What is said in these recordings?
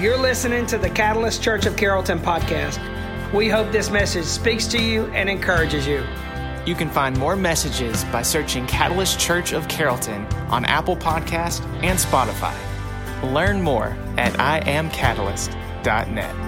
You're listening to the Catalyst Church of Carrollton podcast. We hope this message speaks to you and encourages you. You can find more messages by searching Catalyst Church of Carrollton on Apple Podcast and Spotify. Learn more at iamcatalyst.net.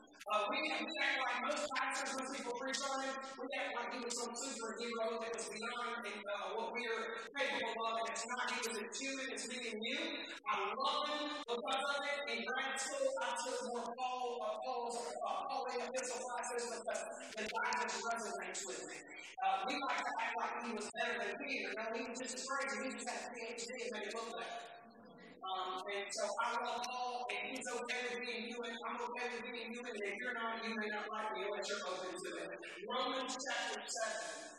Uh, we can act like most pastors when people preach on him. We act like he was some superhero that was beyond uh, what we are capable of, and it's not. He was a human, it's me and you. I love him because of it. Grad school, I took more Paul, uh, Paul's uh, Pauline epistle classes because the guy just resonates with me. Uh, we like to act like he was better than Peter. No, he was just as crazy. He just had a PhD and made it look better. Um, and so I love Paul, and he's okay with being human. I'm okay with being human. And if you're not, you may not like me unless you're open to it. Romans chapter 7.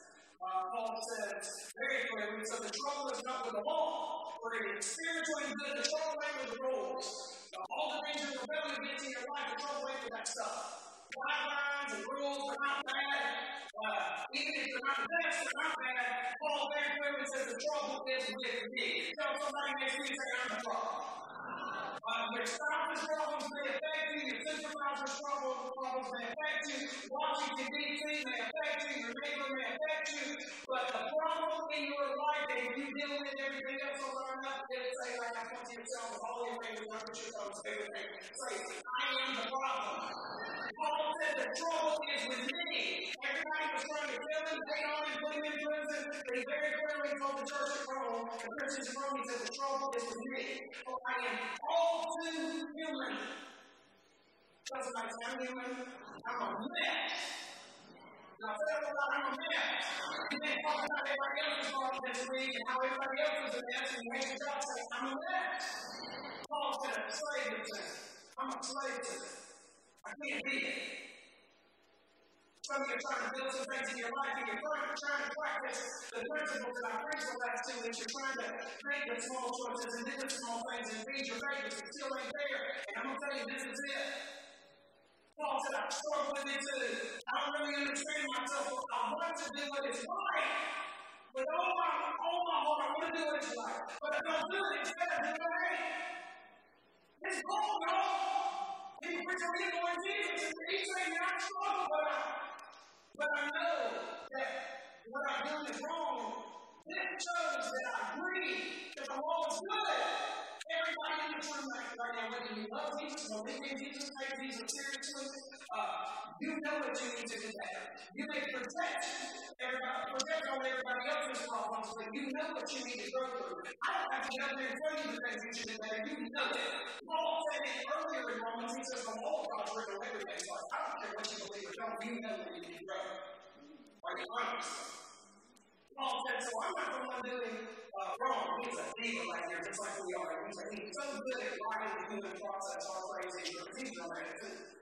Uh, Paul says very clearly, so the trouble is not with the law, it is spiritually good. The trouble ain't with the rules. Uh, all the things you're rebelling against in your life, the trouble ain't with that stuff. Guidelines and rules are not bad. Uh, even if they're not the best, they're not bad. Paul very clearly says the trouble is with me. Tell somebody next to you, say, I'm the trouble. Uh, your spouse's problems may affect you, your supervisor's problems may affect you, watching TV may affect you, your neighbor may affect you, but the problem in your life that you deal with everything else around up, it'll say, like I come to yourself, all your fingers, not put your thumbs, everything. Say, I am the problem. Paul said the trouble is with me. Everybody was trying to kill him, hate on him, put him in prison, but he very clearly told the church at Rome, the Christians at Rome, he said, the trouble is with me. For I am all too human. Because I'm human, I'm a mess. Now, tell everybody I'm a mess. You can't talk about everybody else's problem this week and how everybody else is a mess, and hate God say, I'm a mess. Paul said, a slave to sin. I'm a slave to it. I can't be it. Some of you are trying to build some things in your life, and you're trying, to practice the principles that I preached the last two weeks. You're trying to make the small choices and do the small things and feed your but it still ain't there. And I'm going to tell you, this is it. Paul said, I struggle with it too. I don't really understand myself. I want to do what is right. With all my, all my heart, I want to do what is right. But if I do it, it's better than I hate. It's Paul, y'all. He preached on evil in Jesus. He's saying, I struggle, but I but I know that what I'm doing is wrong. This shows that I agree that the law is good. Everybody in this room right now, whether you love Jesus, believe in Jesus, take Jesus seriously, uh, you know what you need to do better. You may protect everybody, protect all everybody else's problems, but you know what you need to grow through. I don't have to get up there and tell you the things you should do better. You know it. Paul said it earlier in Romans. He says the law of God's written on everything. So I don't care what you believe or don't. You know what you need to grow. Are you honest? Paul said, so I'm not the one doing uh, wrong. He's a diva right here, just like we are. He's, like, he's so good at writing the human process, our phrasing, but he's no man.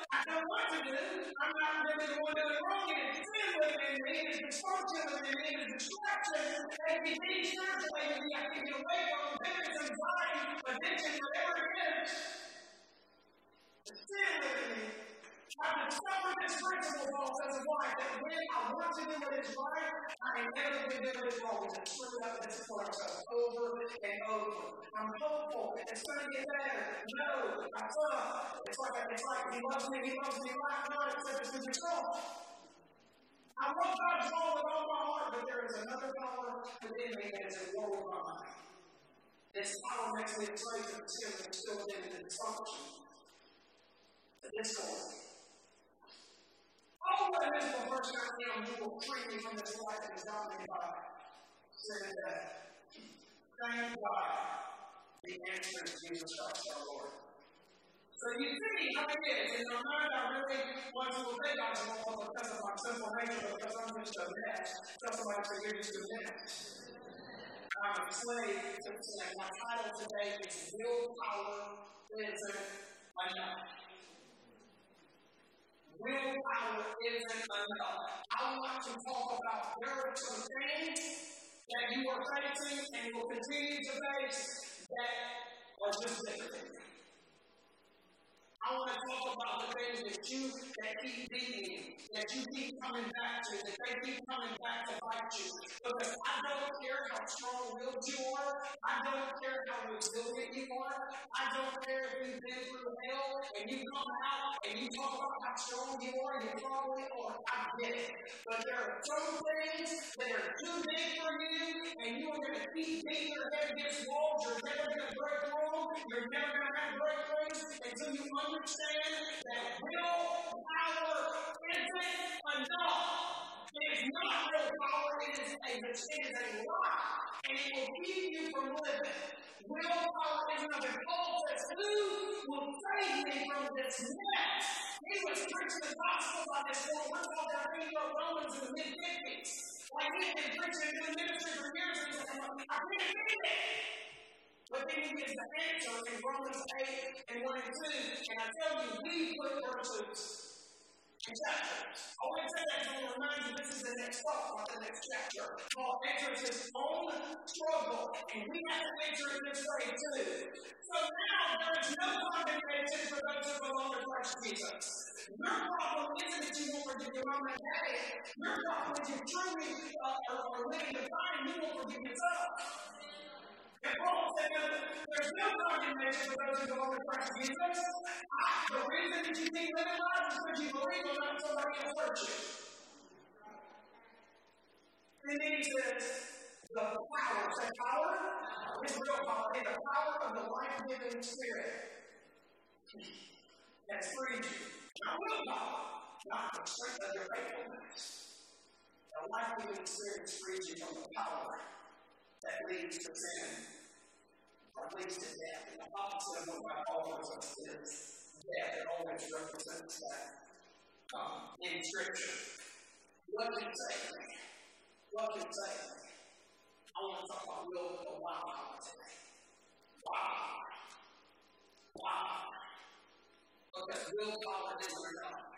To do, I'm not really doing wrong. It is sin me, is dysfunction within me, is distraction, and it is spiritually with me. I can get away from bitterness, anxiety, addiction, whatever it is. Sin within me. I've discovered this principle, says, of life, that when I want to do what is right, I inevitably do what is wrong. We just screw up and disappoint ourselves over and over. I'm hopeful. It's going to get better. No, I suck. It's like, it's like he loves me, he loves me, right? God, except it's in control. I love God's law with all my heart, but there is another power within me that is at war with my mind. This power makes me afraid of sin and still within the dysfunction. The discord. What a miserable person I am who will free me from this life that is dominated by sin and death. Thank God the answer is Jesus Christ our Lord. So you see how it is. In my mind, I really want to obey God's law because of my sinful nature, because I'm just a mess. Tell somebody, say, you're just a mess. I'm a slave to sin. My title today is Willpower Isn't Enough. Willpower isn't enough. I want to talk about there are some things that you are facing and will continue to face that are just different. I want to talk about the things that you that keep beating that you keep coming back to, that they keep coming back to fight you. Because I don't care how strong-willed you are, I don't care how resilient you are, I don't care if you've been through hell and you come out and you talk about how strong you are and you probably are. I get it. But there are some things that are too big for you, and you are going to keep beating your head against walls. You're never going to break through. You're never going to have breakthroughs until you understand that will willpower isn't enough. It is not willpower, it is a, it is a lie, and it will keep you from living. Willpower is. And Paul says, Who will save me from this mess? He was preaching the gospel by this point. We're talking about he wrote Romans in the mid 50s. Like he had been preaching in the ministry for years, and he's like, I can't do it. But then he gives the answer in Romans 8 and 1 and 2. And I tell you, we put verses in chapters. I always say that to remind you this is the next part, not the next chapter. Paul enters his own struggle, and we have to enter it this way too. So now there is no condemnation for those who belong to Christ Jesus. Your problem isn't that you won't forgive your mom and dad. Your problem is you truly uh, are, living time you won't forgive yourself. Paul said there's no condemnation for those who belong to Christ Jesus. The reason that you keep living life is because you believe in not somebody else hurt you. And then he says, the power, say power, is real power, and the power of the life-giving spirit has freed you. Not willpower, not the strength of your faithfulness. The life-giving spirit has freed you from the power that leads to sin or leads to death. And the opposite of what God offers us is death. It always represents that um, in Scripture. What can save me? What can save me? I want to talk about of wild power today. Wow. Wow. Because willpower isn't enough.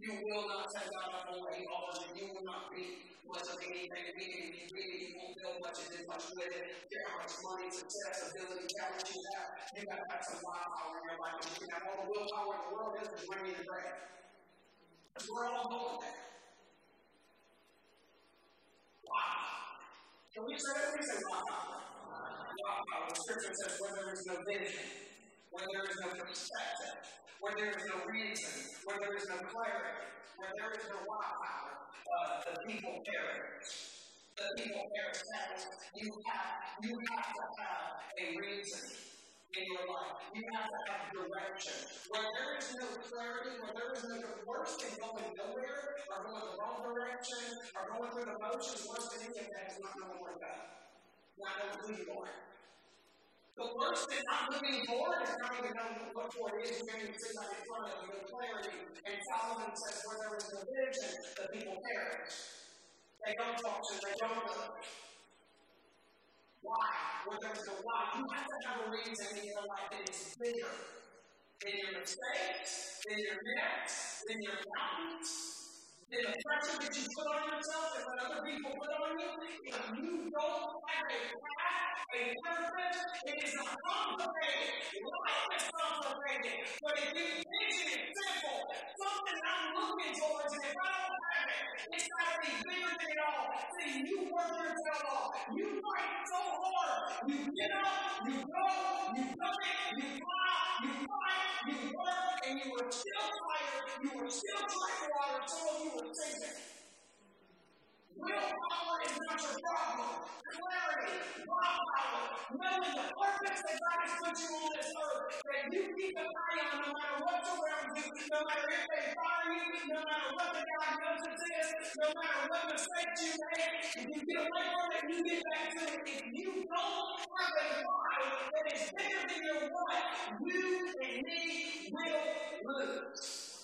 You will not take out on what he offers you. You will not be much of anything, meaning you really you won't build much and do much with it. Care how much money, success, ability, talent you have. You got to have some wild power in your life. You can have all the willpower in the world, it's just raining and bread. Because we're all going there. Wow. Can we say that? We say wow. Wow. The scripture says where there is no vision, where there is no perspective, where there is no reason, where there is no clarity, where there is no wow power, uh, the people perish. The people perish. That is, you have, you have to have a reason in your life. You have to have direction. Where there is no clarity, where there is no worse than going nowhere, or going the wrong direction, or going through the motions, worse than any of that is not knowing where to go. Not knowing who you are. The worst than not moving forward is not even knowing what for it is, you're going to sit right in front of you with clarity. And Solomon says, where there is no vision, the people perish. They don't talk, function, they don't know. Why? Where there's no why, you have to have a reason in your life that is bigger than your mistakes, than your nets, than your mountains, the pressure that you put on yourself and what other people put on you, if you don't have a path, a purpose, it is a complicated. Life is complicated. But if you vision is simple, something I'm looking towards, and if I don't have it, it's got to be bigger than it all. See, you work yourself off. You fight so hard. You get up, you go, you come it, you fly, you fight, you work, and you are still tired. You are still black water. so of you Willpower is not your problem. Knowing the purpose that God has put you on this earth, that you keep eye on no matter you, no matter if they you, no matter what the no matter what mistakes you make, if you get away from it, you get back to it. If you don't have a why that is bigger than your what, you and me will lose.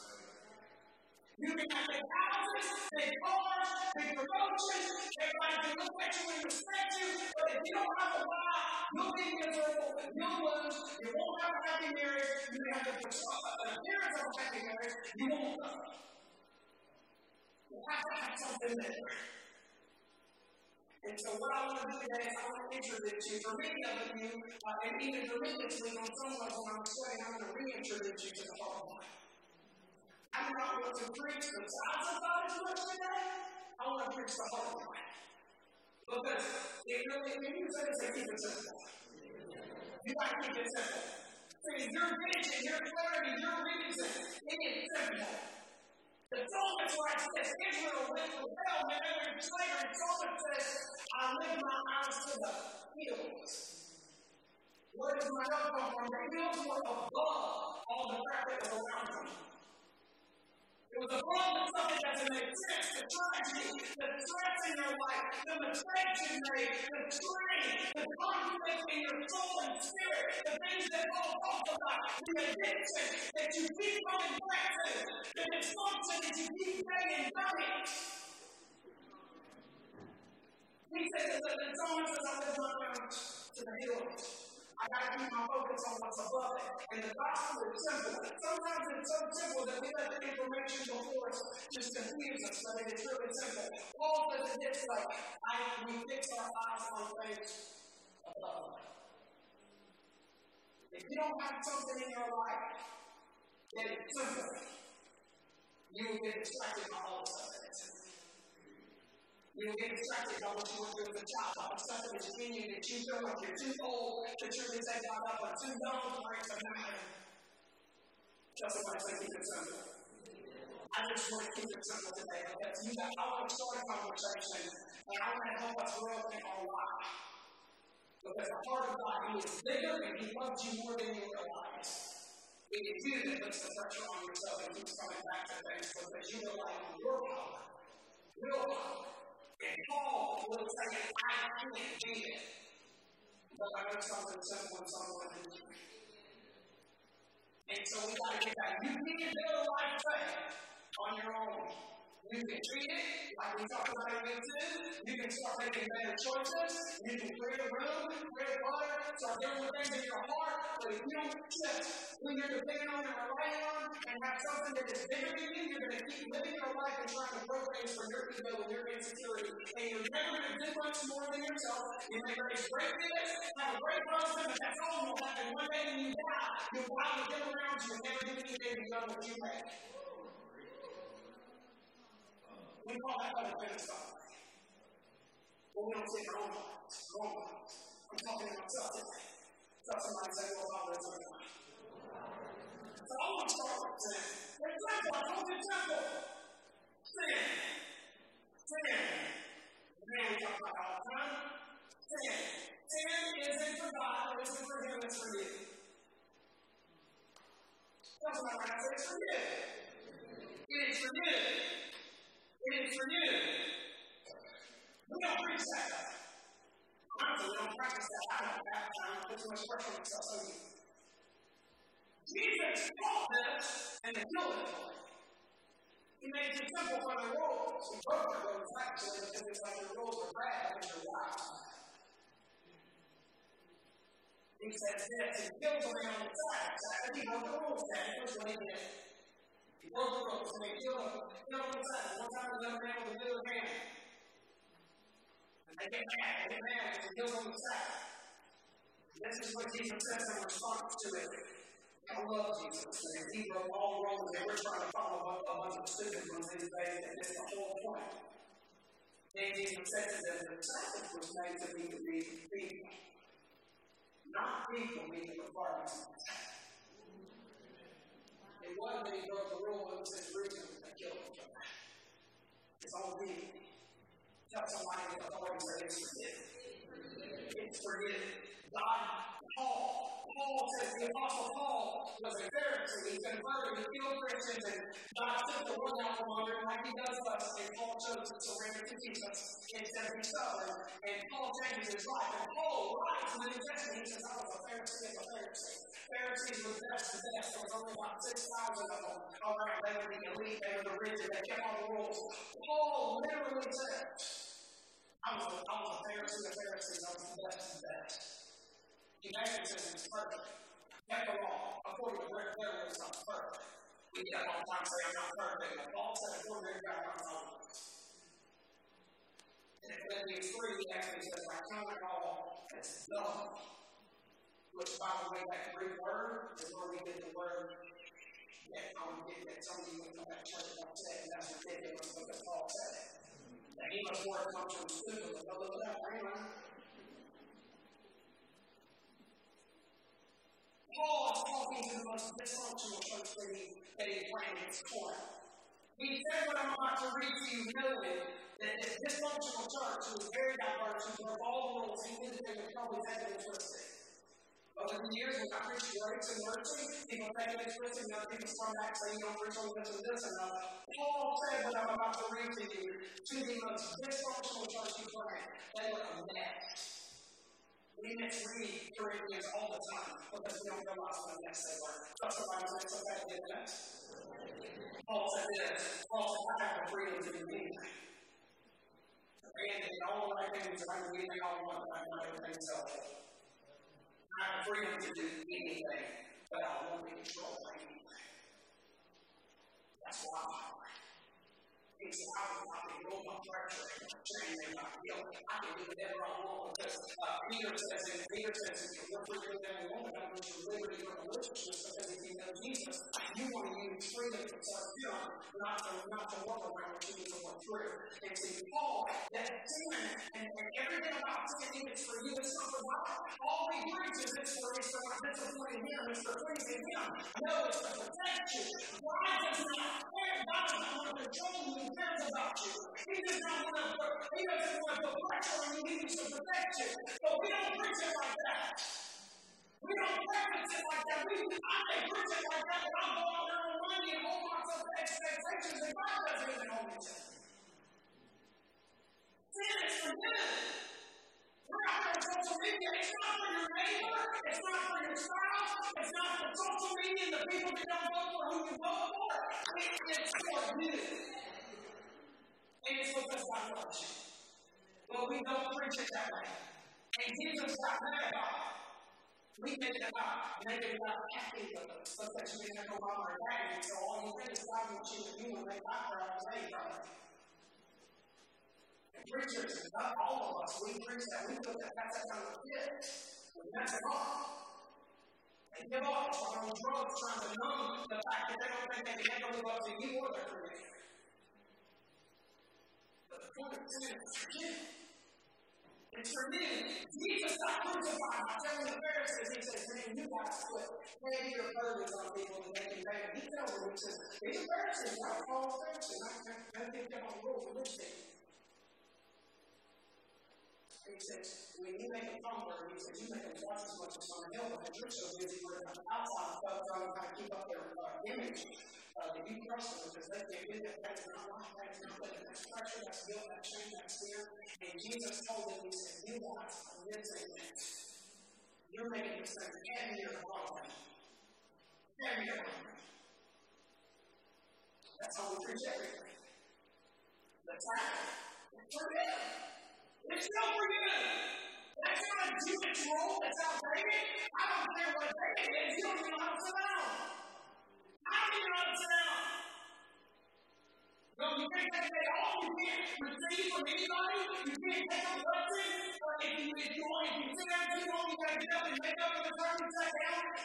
You can have big houses, big cars, big promotions. Everybody can look at you and respect you. But if you don't have a why, you'll be miserable. You'll lose. You won't have a happy marriage. You may have the appearance of a happy marriage. You won't love. You have to have something there. And so what I want to do today is I want to introduce you. For many of you, uh, and even for on some level, I'm studying, I'm going to reintroduce you to the life. I do not want to preach the size of God as much today. I want to preach the heart of God. Because it really, when you say this, keep it simple. You got to keep it simple. See, your vision, your clarity, your reason, it is simple. The psalmist writes this Israel went to hell were slavery. The psalmist says, I lift my eyes to the hills. Where does my help come from? The hills were above all the was around me. It was a problem, something that doesn't make. The tragedy, the threats in your life, the mistakes you made, the strain, the conflict in your soul and spirit, the things that Paul talks about, the addiction that you keep coming back to, the dysfunction that you keep saying, done. He says that the psalmist says, I live my mount to the hills. I got to keep my focus on what's above it. And the gospel is simple. Sometimes it's so simple that we let the information before us just confuse us, but it is really simple. Paul says it this I, we fix our eyes on things above. If you don't have something in your life that is simple, you will get distracted by all the stuff simple. You will get distracted by what you want to do as a child, by the stuff that is in you that you feel like you're too old to truly say God up, or too young to bring some matter. Just somebody say, keep it simple. I just want to keep it simple today because you got, I want to start a conversation and I want to help us grow in our life. Because the heart of God, He is bigger and He loves you more than you realize. It is you that puts the pressure on yourself and keeps coming back to things because you rely on your power, real power. And Paul would say, I can't do it. But I know something and someone who And so we got to get that. You can't build a life faith on your own. You can treat it like we talked about in week two. You can start making better choices. You can create a room, create a water, start doing the things in your heart. But if you don't shift who you're depending on and relying on and have something that is bigger than you, you're going to keep living your life and trying to grow things for your ego and your insecurity. And you're never going to do much more than yourself. You may raise great kids, have a great husband, but that's all will happen. One day when you die, you'll with them around you and never do anything beyond what you make. We that other kind of. But we don't take our own lives, our. I'm talking to myself today. Tell somebody, say, well, it's okay. So I want to start with sin. It's simple. I told you it's simple. Sin. Sin. Man, we talk about all the time. Sin. Sin isn't for God, it isn't for Him, it's for you. That's what I'm trying to say. It's for you. It is for you. It is you. We don't preach that. Honestly, we don't practice that. I don't have time to put too much pressure on myself. So Jesus taught this and killed it. He made it simple for the rules. He broke the rules actually because it's like the rules are bad because you're wild. He says this, he kills a man on the side. He broke the rules. That was what he did. Broke the rules they killed him. Killed him on the. One time he never man with a little hand. And they get mad. They get mad because he kills him on the side. This is what Jesus says in response to it. I love Jesus. And he broke all the rules. They were trying to follow a, a bunch of stupid ones these days. And it's the whole point. Then Jesus says that the Sabbath was made to be to be people. Not people meet the requirements of the Sabbath. Wasn't that he broke the rule, it was his reason to kill other. It's all people. Tell somebody with authority that it's forgiven. It's forgiven. Says the Apostle Paul was a Pharisee. He converted, he killed Christians, and God took the rug out from under him like he does us. And Paul chose to surrender to Jesus instead of his suffered. And Paul changes his life. And Paul writes in the New Testament, he says, I was a Pharisee as a Pharisee. Pharisees were best of the best. There was only about 6,000 of them. All right, they were the elite, they were the rich, they kept all the rules. Paul literally said, I was a, I was a Pharisee of Pharisees, I was the best of the best. He actually says he was perfect. Kept the law. According to Rick Blair, was not perfect. We get up all the time say, I'm not perfect. But Paul said, according to God, I'm not perfect. And in Philippians 3, he actually says, I count it all as dung which, by the way, that Greek word is where we get the word that um, that some of you would come to church and say, and that's ridiculous because Paul said it. The English word comes from stupid, but look at that, anyway. Paul is talking to the most dysfunctional church that he, that he planned for. He said what I'm about to read to you, knowing that this dysfunctional church was very diverse and broke all the rules he knew that they would probably take it twisted. Over the years, when I preached grace and mercy, people take it twisted, and other people start back saying, you don't preach on this of this and other. Paul said what I'm about to read to you to the most dysfunctional church he planned. They were a mess. We misread 3 obecnie gromadzone miastego. Proszę bardzo, jest oferta internet. All that is, Paul that I have freedom to be Again, in all my things, I'm leaving all one time, I. I have freedom to do anything, but I won't control anything. That's why. I not by pressure and guilt. I can do whatever I want uh, Peter says, and Peter says, if you're free to live and want to have your liberty from maliciousness because if you know Jesus, you want to use freedom to Him, not to, not to work around you need to work through. And see, Paul, that and, and everything about sin, it's for you, it's not for God. All he preaches is for, it's for not disappointing Him, it's for pleasing Him. No, it's to protect you. God does not care. God does not want to control you, cares about you. He does not want to put, He doesn't want to put pressure on you, He needs to protect you. But we don't preach it like that. We don't practice it like that. We, I may preach it like that, but I'll go out there on Monday and hold myself to expectations that God doesn't even hold me to. Sin is forgiven. We're there on social media. It's not for your neighbor. It's not for your spouse. It's not for social media and the people that don't vote for who you vote for. It is for you. And it's because God loves you. Well, we don't preach it that way. And Jesus got mad about it. We make it about, make it about happy with us. Let's say you make go mom or daddy, so all you think is God wants you to do and make my prayers made from it. And preachers, not all of us, we preach that. We put that that's on the kids. We mess them up. They give up on drugs trying to numb the fact that they don't think they can ever live up to you or their creator. But. It's for me. Jesus got crucified by telling the Pharisees, he says, man, you guys paying your burdens on people and they can them. He tells them, he says, these are Pharisees, I follow Pharisees. I can't get them on the rules of this thing. He says, when you make a convert, he says, you make them twice as much as on the hill because you're so busy working on the outside of folks trying to keep up their uh, image. Uh, that you trust them because they can't that. That's not life. That's not living. That's pressure. That's guilt. That's shame. That's fear. And Jesus told them, He said, You guys are missing. You're making heavier on me. Heavier on me. That's how we preach everything. The time. Forgive. It's still forgiven. That's not a Jewish rule that's outdated. I don't care what day it is. You don't even know how to sit down. How do you know how to down? No, you can't take off. You can't receive from anybody. You can't take a blessing. If you, if you, if you sit down too long, you got to get up and make up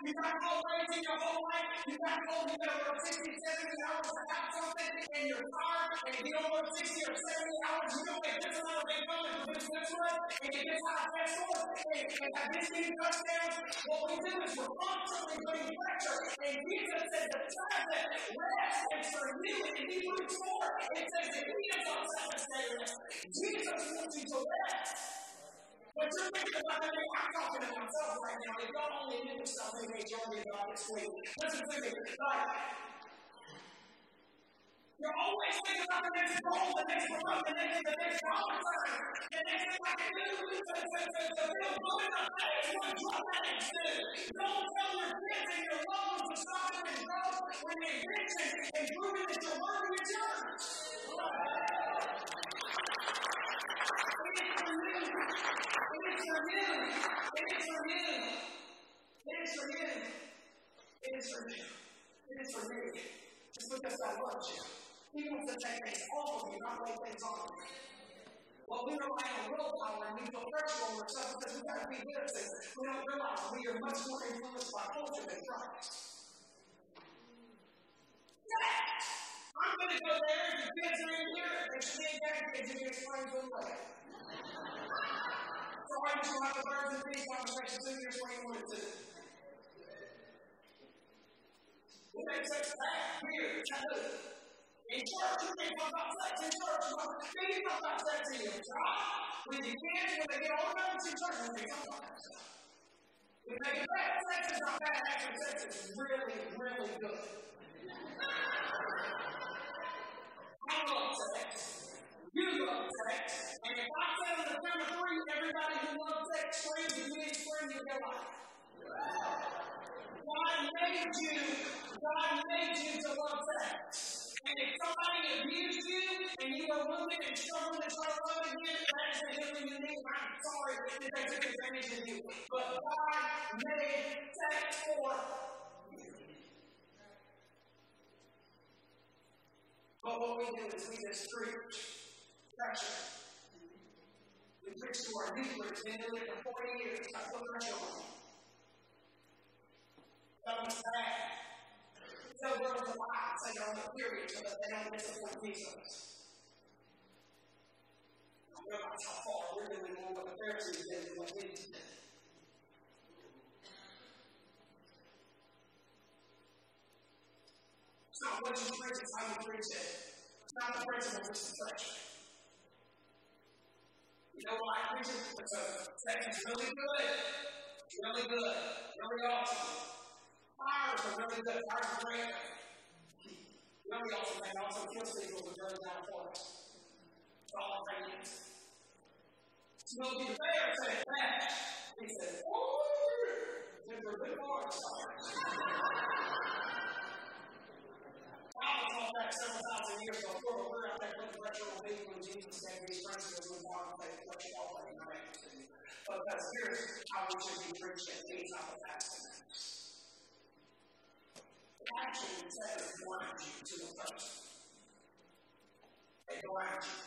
You got to go crazy your whole life. You got to go, you got to work 60, 70 hours to have something, and you're tired, and you don't work 60 or 70 hours, you don't make this amount of income and produce this much, and get high test scores, and, and have this many touchdowns. What we do is we're constantly putting pressure, and Jesus said the Sabbath rest is for you in Hebrews 4. It says that He is on Sabbath day rest. Jesus wants you to rest. But you're thinking about I'm talking to myself right now. If y'all only knew something, they joined me about this week. Listen to me. Like, you're always thinking about the next goal, the next promotion, the next, the next the next thing I can do to, to, to, to feel good enough. That is do. Don't tell your kids and your loved ones to stop when they addiction and proving that you're of church. Much more influenced by culture than Christ. I'm going to go there and the kids are in here and she ain't got kids and to them later. So I just want to birds and bees conversation to you explain what it is. We make such bad, weird, taboo. In church, you can't talk about sex in church. You can't talk about sex in your job, with when they get older, it's in church, when they talk about. We make it bad. Sex is not bad. Actually, sex is really, really good. Love sex. You love sex. And if I on the count three, everybody who loves sex screams, you need to scream in your life. God made you, God made you to love sex. And if somebody abused you and you were wounded and struggling to try to love again, that is the healing you. I'm sorry they took advantage of you. But God made sex for But what we do is we just preach pressure. We preach to our groups, been doing it for 40 years. I put pressure on them. Was bad tell girls to lie, say they're on the period so that they don't disappoint Jesus. I realize how far we're doing more what the Pharisees did than what we did. Not what you preach, it's how you preach it. It's not the principle, it's the church. You know why I preach it? Because sex is really good, really good, really awesome. Fires are really good. Fires are great. Really awesome thing. Also, kill seagulls are really down for. It's all I'm saying. Smokey the Bear said that. He said, Oh, these are good fires. Was on that several thousand years ago. We're out there putting pressure on people when Jesus said these of the water, they pressure all the But that's here's how we should be preaching these type of fasting actually says blind you to the person. They blind you.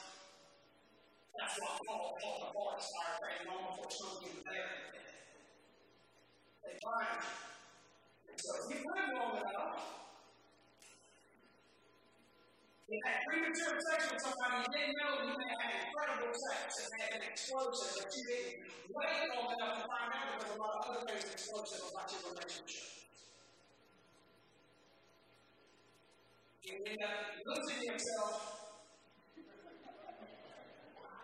That's why Paul called the forest fire praying long before something there. They blind you. And so if you live long enough, you had premature sex with somebody you didn't know you may have had incredible sex and had an explosion, but you didn't wait long enough to find out because a lot of other things explosive about your relationship. You end up losing yourself.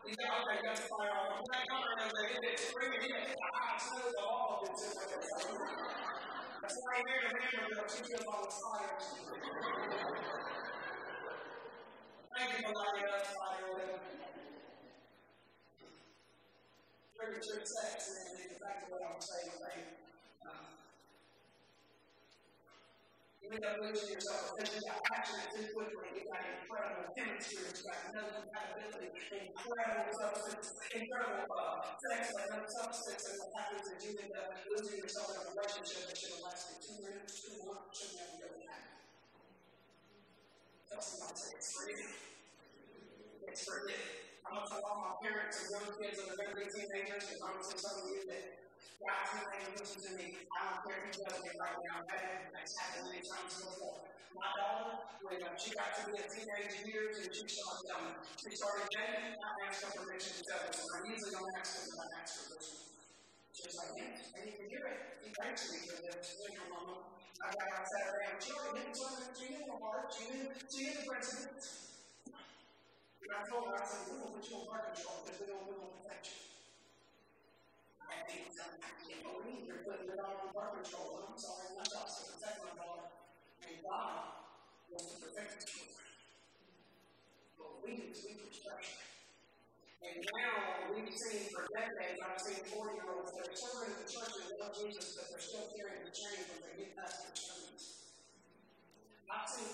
He's out there, the fire. I'm not coming over there, hit screaming, he hit the hot snow, the all of it. That's why I'm here to remember that she feels all the fire. Thank you and what I was saying. You end up losing yourself you got passionate too quickly. You got incredible chemistry, you got no compatibility, incredible substance, incredible uh, sex, like no substance, and what happens is you end up losing yourself in a relationship that should have lasted two minutes, two months, should never really happen. Tell. I'm going to tell all my parents and young kids that going to be teenagers, because I'm going to of you that God, you ain't listen to me. I don't care if you does me right now. That's happened many times before. My daughter, when she got to be a teenage years and she started um, she started dating, I asked her permission to tell this. I usually don't ask her, but I asked her permission. She was like, yes, and you can hear it. He thanks me for this. Your mama. I don't put you because we don't, we don't protect you. I think I can't believe you're putting your daughter on birth control. I'm sorry, job's to protect my daughter. And God wants to protect children. But we is we protect and now we've seen for decades, I've seen 40 year olds that are serving in the church and love Jesus, but they're still carrying the chain from their youth pastor sermons. I've seen,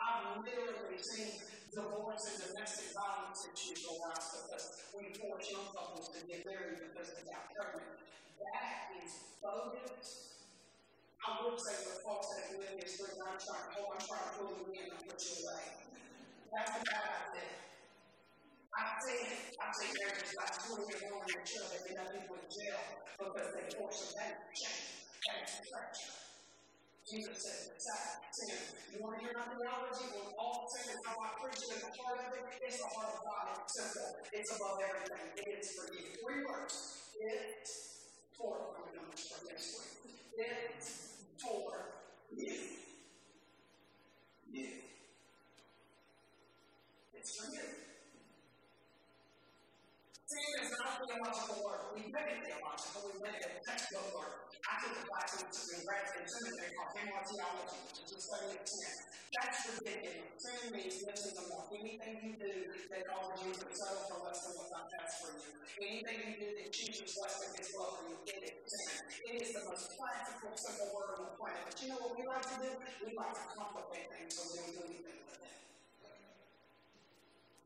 I've literally seen divorce and domestic violence issues out because we force young couples to get married because they got pregnant. That is bogus. I would say what Paul said in Philippians 3, I'm trying hold, I'm trying to pull you in and put you away. That's a bad idea. I've I've seen marriages last 20 years longer than should have been up people in jail because they force a man to change. That's structure. Jesus says, sin. You want to hear my theology? When all sin is how I preach it and the heart of it, it's the heart of God. It's simple. It's above everything. It is for you. Three words. It's for, I'm going to start next week. It's for you. You. It's for you. Sin is not a theological word. We make it theological. We make it a textbook word. I took a class in, in graduate seminary called Campbell Theology, which is study of sin. That's ridiculous. Sin means listen to more. Anything you do that causes you to settle for less than what's not best for you. Anything you do that chooses less than His love for you, it is sin. It is the most practical, simple word on the planet. But you know what we like to do? We like to complicate things so we don't do anything with it.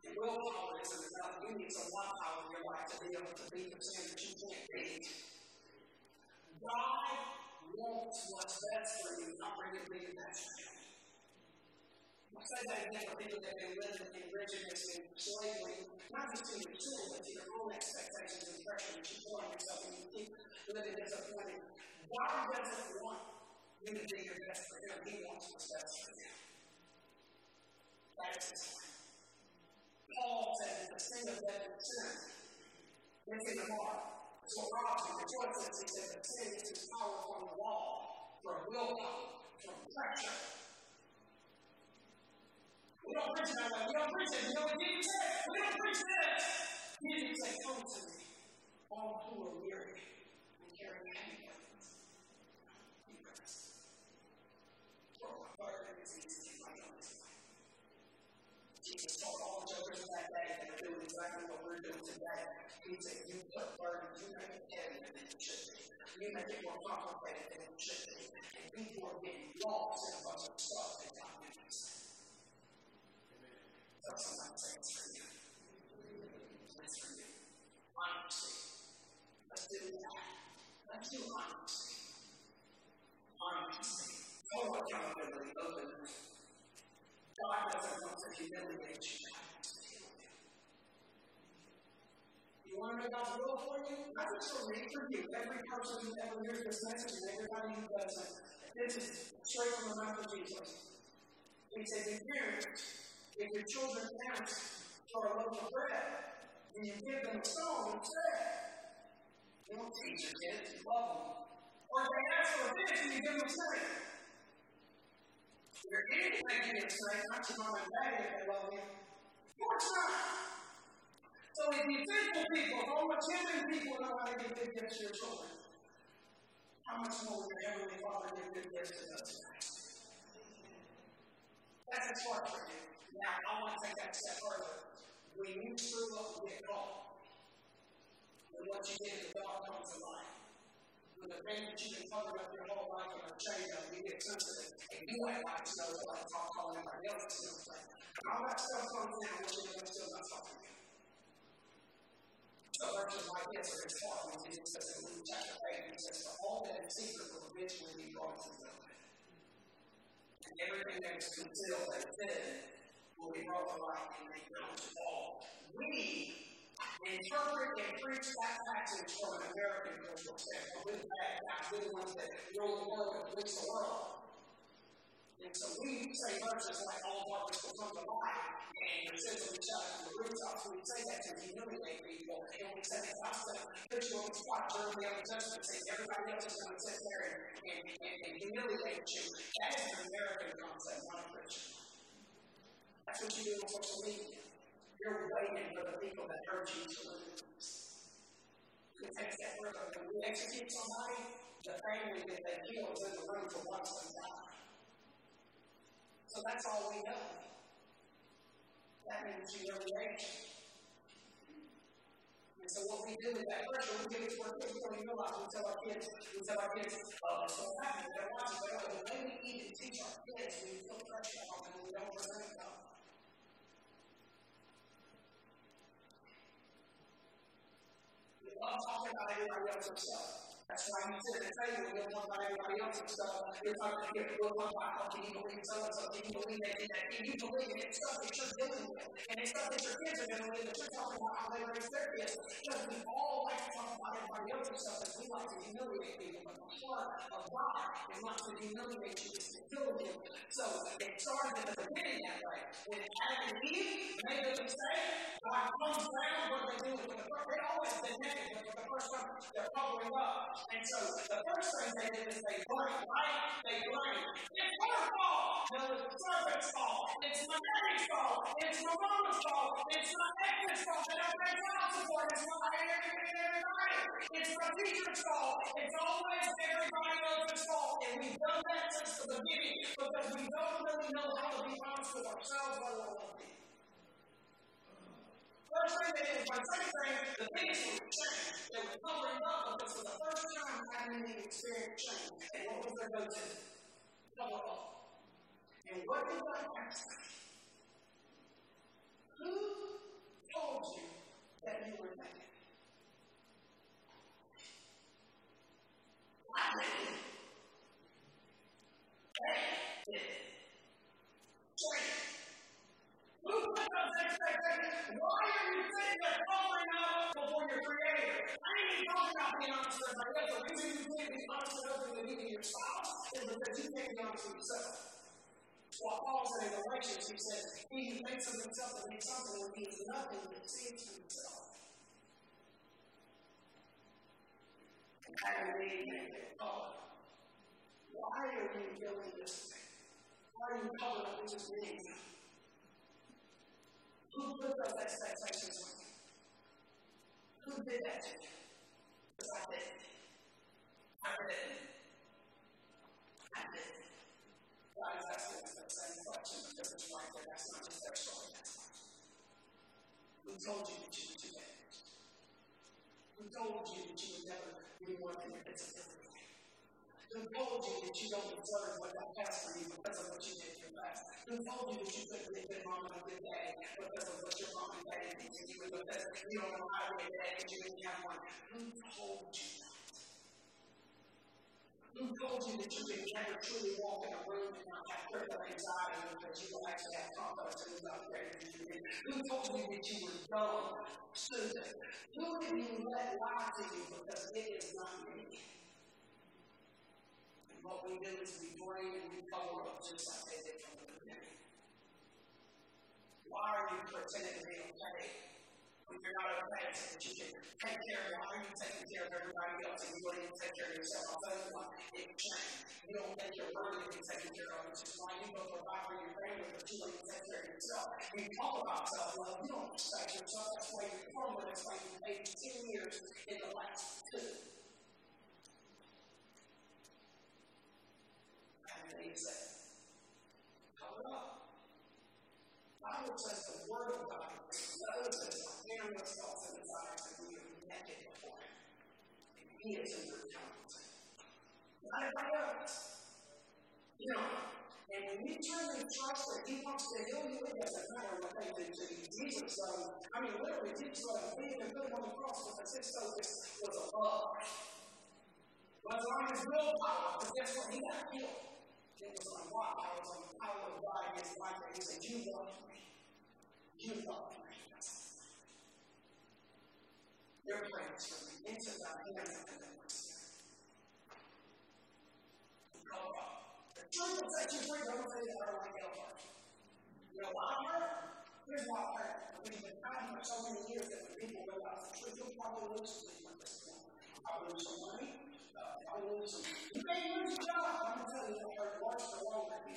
Your willpower isn't enough. You need some willpower in your life to be able to beat the sin that you can't beat. God wants what's best for you, not bring it being best for you. I say that again for people that have living in rigidness and slavery, not just to your sin, but to your own expectations and pressure that you put on yourself and you keep living disappointed. God doesn't want you to be your best for Him. He wants what's best for you. That is His plan. Paul said the sin of death is sin. It's in the heart. So Rob rejoices. He said that sin is power from the law, from willpower, from pressure. We don't preach that way. We don't preach it. You know what Jesus said? We don't preach this. Jesus said, Come to me, all who are weary and carrying heavy burdens. For my burden is easy, my yoke is. Jesus told all the jokers that day that are doing exactly what we're doing today. You burden, you than it should. You make it more complicated than should. And people are getting lost in a bunch of stuff that God made us. Tell somebody, say it's for you. It's for you. Honesty. Let's do that. Let's do honesty. Honesty. Total accountability, openness. God doesn't want to humiliate you. God wants to heal you. You want to know God's will for you? Not just for me, for you. Every person who ever hears this message and everybody who doesn't. This is straight from the mouth of Jesus. He says, "In parents, if your children ask for a loaf of bread, and you give them a stone instead, you don't teach your kids, you love them. Or if they ask for a fish and you give them a snake, you're anything you say, not your mom and dad if they love you. Of course not. So if you sinful people, homogeneous people know how to give good gifts to your children, how much more will your Heavenly Father give good gifts to who ask? That's his heart for you. Now, I want to take that step further. When you screw up and get caught, when what you did the dark comes to light, when the thing that you've been covered up your whole life and chained up, you get sensitive, and you act like you know what I'm calling everybody else to things. And all that stuff comes down, you're doing still not talking to. So verses like this are his heart when Jesus says in Luke chapter 8, he says, For all that is secret will eventually be brought to the. And everything that is concealed and hidden will be brought to light and made known to all. We interpret and preach that passage from an American cultural standpoint. We're the bad guys. We're the ones that rule the world and police the world. And so we say verses like all darkness will come to light, and your sins will be shut from the rooftops. We say that to humiliate people, and we say that going to put you on the spot during the Old Testament, saying everybody else is going to sit there and, and, and, and humiliate you. That is an American concept, not a Christian. That's what you do on social media. You're waiting for the people that hurt you to lose. It takes that further. When we execute somebody, the family that they killed is in the room to watch them die. So that's all we know. That means humiliation. And so what we do with that pressure, we give it to our kids. We realize we tell our kids, we tell our kids, oh, it's so happy, they're watching, but the way we even teach our kids, we feel pressure on them, we don't present them. We love talking about everybody else's stuff. That's why you sit at the table you'll talk about everybody else's stuff. You're talking to get we'll talk about, oh, can you believe so and so? Can you believe that? Can you believe it? It's stuff that you're dealing with. And it's stuff that your kids are dealing with that you're talking about how they raise their kids. Because we all like to talk about everybody else's stuff and we like to humiliate people. But the heart of God is not to humiliate you, it's to fill you. So it started at the beginning that way. When Adam and Eve made the mistake, God comes down, what they do they always been naked, but the first time, they're covering up. And so the first thing they did is they blame, right? They blame. It's her fault. No, it's the servant's fault. It's my daddy's fault. It's my mama's fault. It's my ex's fault. They don't pay child support. It's my everybody. It's my teacher's fault. It's always everybody else's fault. And we've done that since the beginning because we don't really know how to be honest with ourselves, let alone people. First thing they did was second thing, the biggest was change. They were covering up because for the first time having the experience change. And what was their go-to? Cover up. And what did God ask Who told you that you were naked? I did. They did. Change. Who put those expectations? Why are you sitting there covering up before your creator? I ain't even talking about being honest with everybody else. The reason you can't be honest with others and even your spouse is because you can't be honest with yourself. While Paul said in Galatians, he says, He who thinks of himself as being something when he is nothing but sees himself. Made him oh, why are you feeling this way? Why are you covering up this being? Who put those expectations on you? Who did that to you? Because I did. I did. I did. God that same. That's not just their story. Who told you that you were too damaged? Who told you that you would never be more bits of everything? Who told you that you don't deserve what God has for you because of what you did in your past? Who told you that you couldn't a good mom a good dad because of what your mom and dad did to you and because you don't know how to be a dad because you didn't have one? Who told you that? Who told you that you could never truly walk in a room and not have critical anxiety because you will actually have confidence in did? Who told you that you were dumb, stupid? Who did you let lie to you because it is not me? And what we do is we bring and we cover up just like they did from the beginning. Why are you pretending to be okay you're not so that you can take care of why are you taking care of everybody else and you don't even take care of yourself? I'll tell you what, it changed. You don't think you're worthy to be taken care of, which is why you go provide for your family, but you don't even take care of yourself. You talk about self love, you don't respect yourself, that's why you're crumbling, that's why you paid 10 years in the last two. And then he said, Cover up. Bible says the word of God exposes our innermost thoughts and desires and we are naked before him. And he is in your account. Not everybody else. You know, and when you truly trust that he wants to heal you, it doesn't matter what they do to you. Jesus, um, I mean, literally, Jesus let him leave and put him on the cross because his focus was above. Was on his willpower, because guess what? He got healed. It was on what? I was on the power of God against life. And he said, You love me. Your prayers for me. Into that hands and then The truth will set you free. Don't say that don't like hellfire. You know heard? Here's why I heard. We've been fighting for so many years that people realize the truth, you'll probably lose something at this point. I'll lose some money. Uh, lose some. You may lose your job. I'm going to tell you, you'll hurt worse or longer if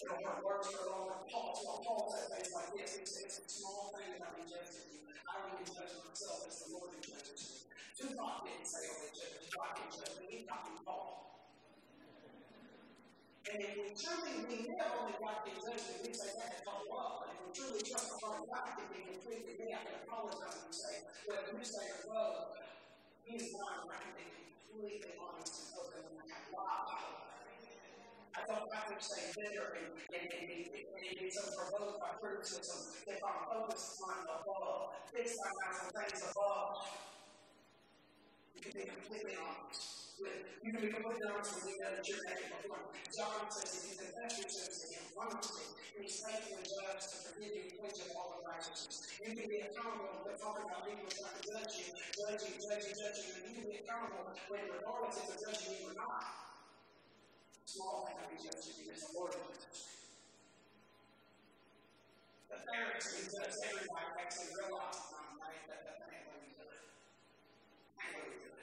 you know. You know, It'll hurt words for longer. Paul, well, Paul said things like this. Said, it's a small thing that I'm judging you. I don't even judge myself. It's the Lord who judges me. Tupac didn't say only judge. God can judge me. He copied Paul. And if we truly we know only God can judge me, we say that to up. But if we truly trust the Lord God can be completely me, I can apologize and say, well, you say or love, He is not. I can be completely honest and open and wow. I don't to say bitter and, and, and, and, and so provoked by criticism. If I'm focused on above, fixed on the things above, you can be completely honest. With, you can be completely honest when you know that you're making a point. John says if you confess your sins to him, honesty, and he's faithful and just to forgive you and cleanse you of all unrighteousness. You can be accountable for talking about people trying to judge you, judge you, judge you, judge you, and you can be accountable when regardless if they're judging you or not small we judge you because the The Pharisees judge everybody actually realize right, that that what we do. Ain't what we do.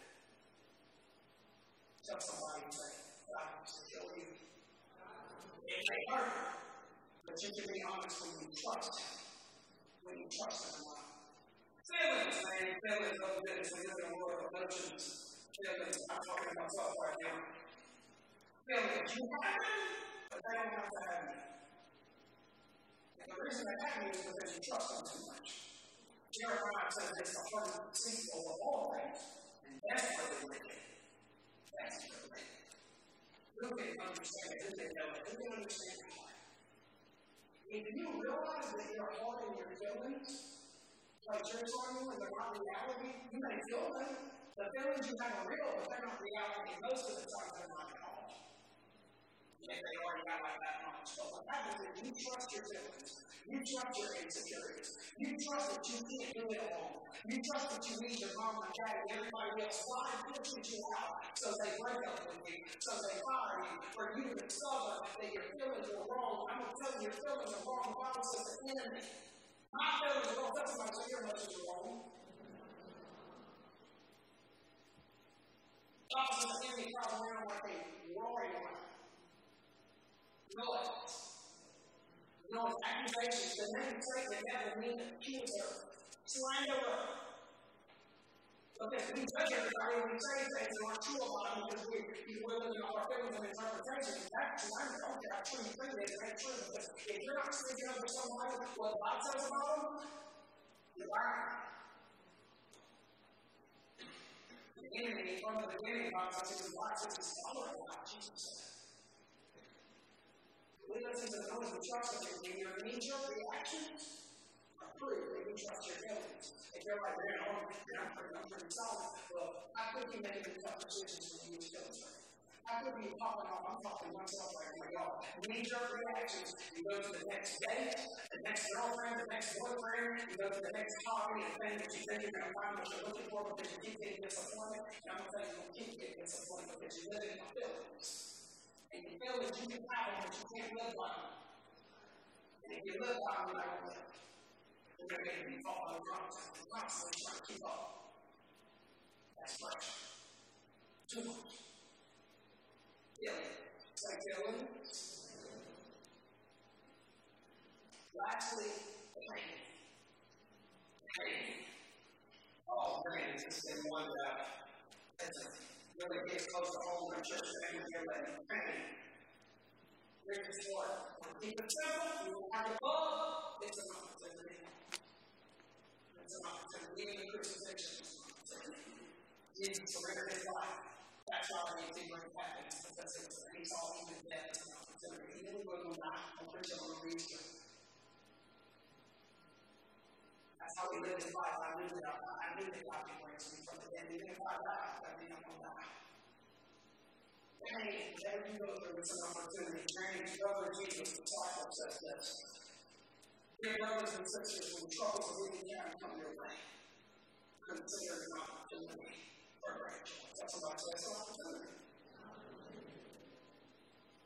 Tell somebody and say, God wants to kill you. It may hurt, but you can be honest when you trust Him. When you trust Him Feelings, man, feelings, oh goodness, we live in a world of emotions. Feelings, I'm talking about myself right now feelings. You but they don't have to the reason they is because you trust them too much. Jeremiah it's the of all things, and Who can understand it? Know? Who can understand? If you realize that your heart and your feelings tricks on you and they're not reality, you may feel them. The feelings you have are real, but they're not reality. Most of the time, they're not all if they already got like that knowledge. But what happens is you trust your feelings. You trust your insecurities. You trust that you can't do it alone. You trust that you need your mom and dad and everybody else. Why pushing you out? So they break up with you. So they fire you. For you to discover that your feelings are wrong. I'm going to tell you your feelings are wrong. The Bible says the enemy. My feelings are wrong. Tell somebody, say your emotions are wrong. God says the enemy comes around like a roaring lion noise. Noise, accusations, the name Satan, the devil means accuser, slanderer. Okay, we judge everybody when we say things that aren't true about them because we, living off our feelings and interpretation. That's slander. I truly think it is, ain't true. Because if you're not speaking up for what God says about them, you're lying. The enemy, from the beginning, God says, his life is his follower, Jesus said. Listen to those who trust that when your knee-jerk reactions are proof that you trust your feelings. If you're like, man, I'm, I'm, pretty, I'm pretty solid, well, I could be making tough decisions when you use feelings right I could be popping off, I'm talking myself right now, y'all. Knee-jerk reactions, you go to the next date, the next girlfriend, the next boyfriend, you go to the next hobby, the thing that you think you're going to find what you're looking for because you keep getting disappointed. And I'm going to tell you, you keep getting disappointed because you live in your feelings and you feel that you can have them, but you can't live by them. And if you live by going to live. You're going to get to be following drums and constantly trying to keep up. That's fresh. Too much. Feeling. Say feeling. Lastly, pain. Pain. Oh, man, this has been one that that's really gets close to home and church family here letting pain. Here's what. Keep it you will have love, it's an opportunity. It's an opportunity. Even the crucifixion is an opportunity. Surrendered his life. That's why we need to bring happiness because it was, he's all even dead. It's an opportunity. Knew when we die, I'm preaching on the Easter. How he lived his life. I I me. Even if I die, I'm to die. Whatever you go an opportunity. Jesus, the disciple, says this. Dear brothers and sisters, when troubles any kind come your way, consider an opportunity for great. That's what I say, it's an opportunity.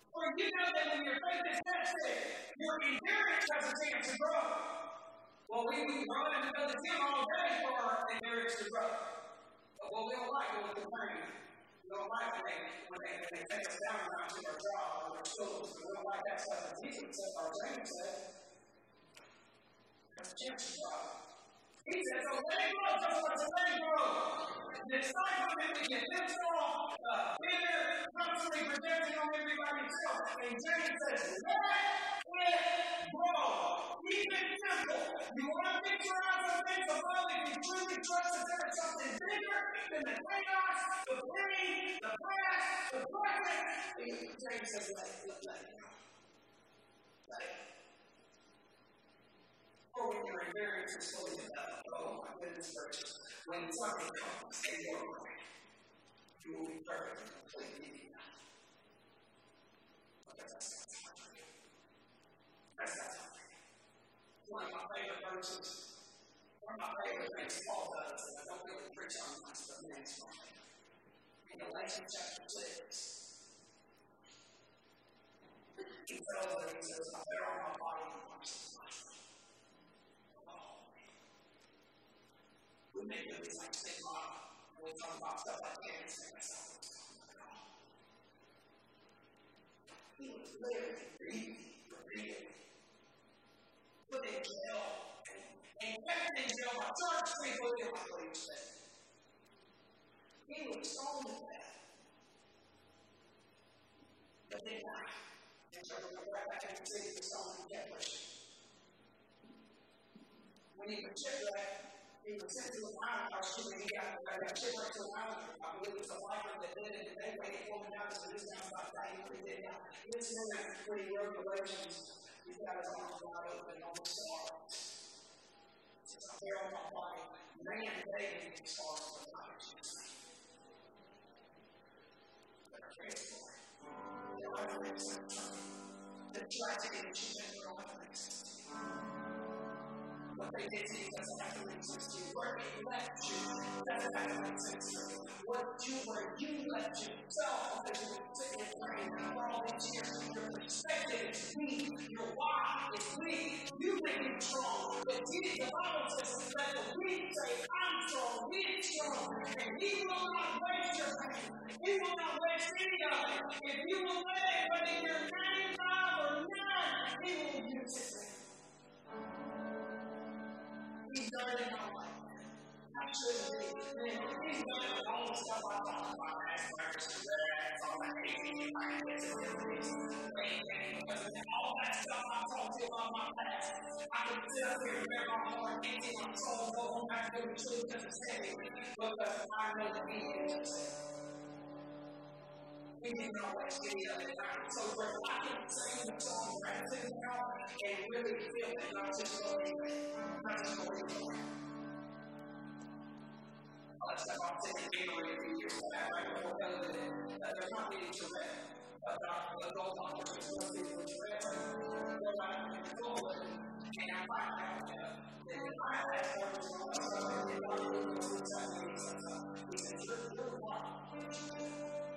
For you know that when your faith is tested, your endurance has a chance to grow. Well, we would run and go to the gym all day for our endurance to grow. But what we don't like is the pain. We don't like when they, when they, when they take us down and not do our job or their schools. We don't like that stuff. And Jesus said, our James said, that's Jim's job. He said, so let it grow, just let it grow. Decide when we get this strong, uh, bigger, constantly projecting on everybody else. And James says, let it simple. You want to things above if you truly trust there is something bigger than the chaos, the pain, the past, the present. When oh my goodness gracious, when something comes you will God's heart for you. That's God's heart for you. One of my favorite verses, one of my favorite things Paul does, and I don't really preach on much, but man, it's my favorite. In Galatians chapter 6, he tells them, he says, I bear on my body the marks of Christ. We make movies like Stigma, and we talk about stuff like not what it's. He was literally reading, repeating, put in jail, and, kept in jail by people did not what he was stoned to. But then died. And so right back into the city pushing. When he was shipwrecked, he was sent to an island, excuse me, he got, uh, shipwrecked to an island. I believe it was a lifer that did it, they waited for him down to this about that. He did not. This man, when he wrote Galatians, he's got arms wide open, almost stars. Says, I'm on my body. Man, they need stars, in Jesus' But I pray for it. Your life. The tragedy that you went through, life makes to to to make to you. Where they left you to to you. What you where you left yourself because you were sitting and praying for all these years. Your perspective is weak. Your why is weak. You think you're strong. But the Bible says that the weak say, I'm strong, we strong. And he will not waste your pain. He will not waste any of it. If you will let it, whether you're 95 or 9, he will use it. Done in my life. Be. Man, he's it all the stuff I about last verse. All that finances and abilities. All that stuff I talked to about my past. I can sit up here and bear my heart, empty my soul, go home back to the truth because it's heavy. Because I know that he is. We the other time. So I can sing the song, now, and really feel it, just to right before COVID, that not to read. But to not going to I doing something. You're, wrong.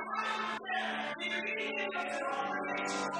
Thank you.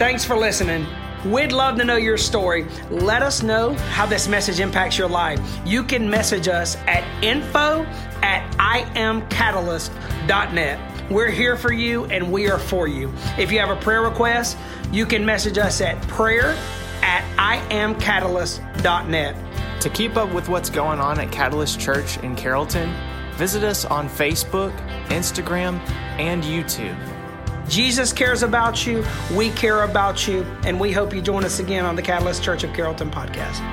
Thanks for listening. We'd love to know your story. Let us know how this message impacts your life. You can message us at info at iamcatalyst.net. We're here for you and we are for you. If you have a prayer request, you can message us at prayer at iamcatalyst.net. To keep up with what's going on at Catalyst Church in Carrollton, visit us on Facebook, Instagram, and YouTube. Jesus cares about you. We care about you. And we hope you join us again on the Catalyst Church of Carrollton podcast.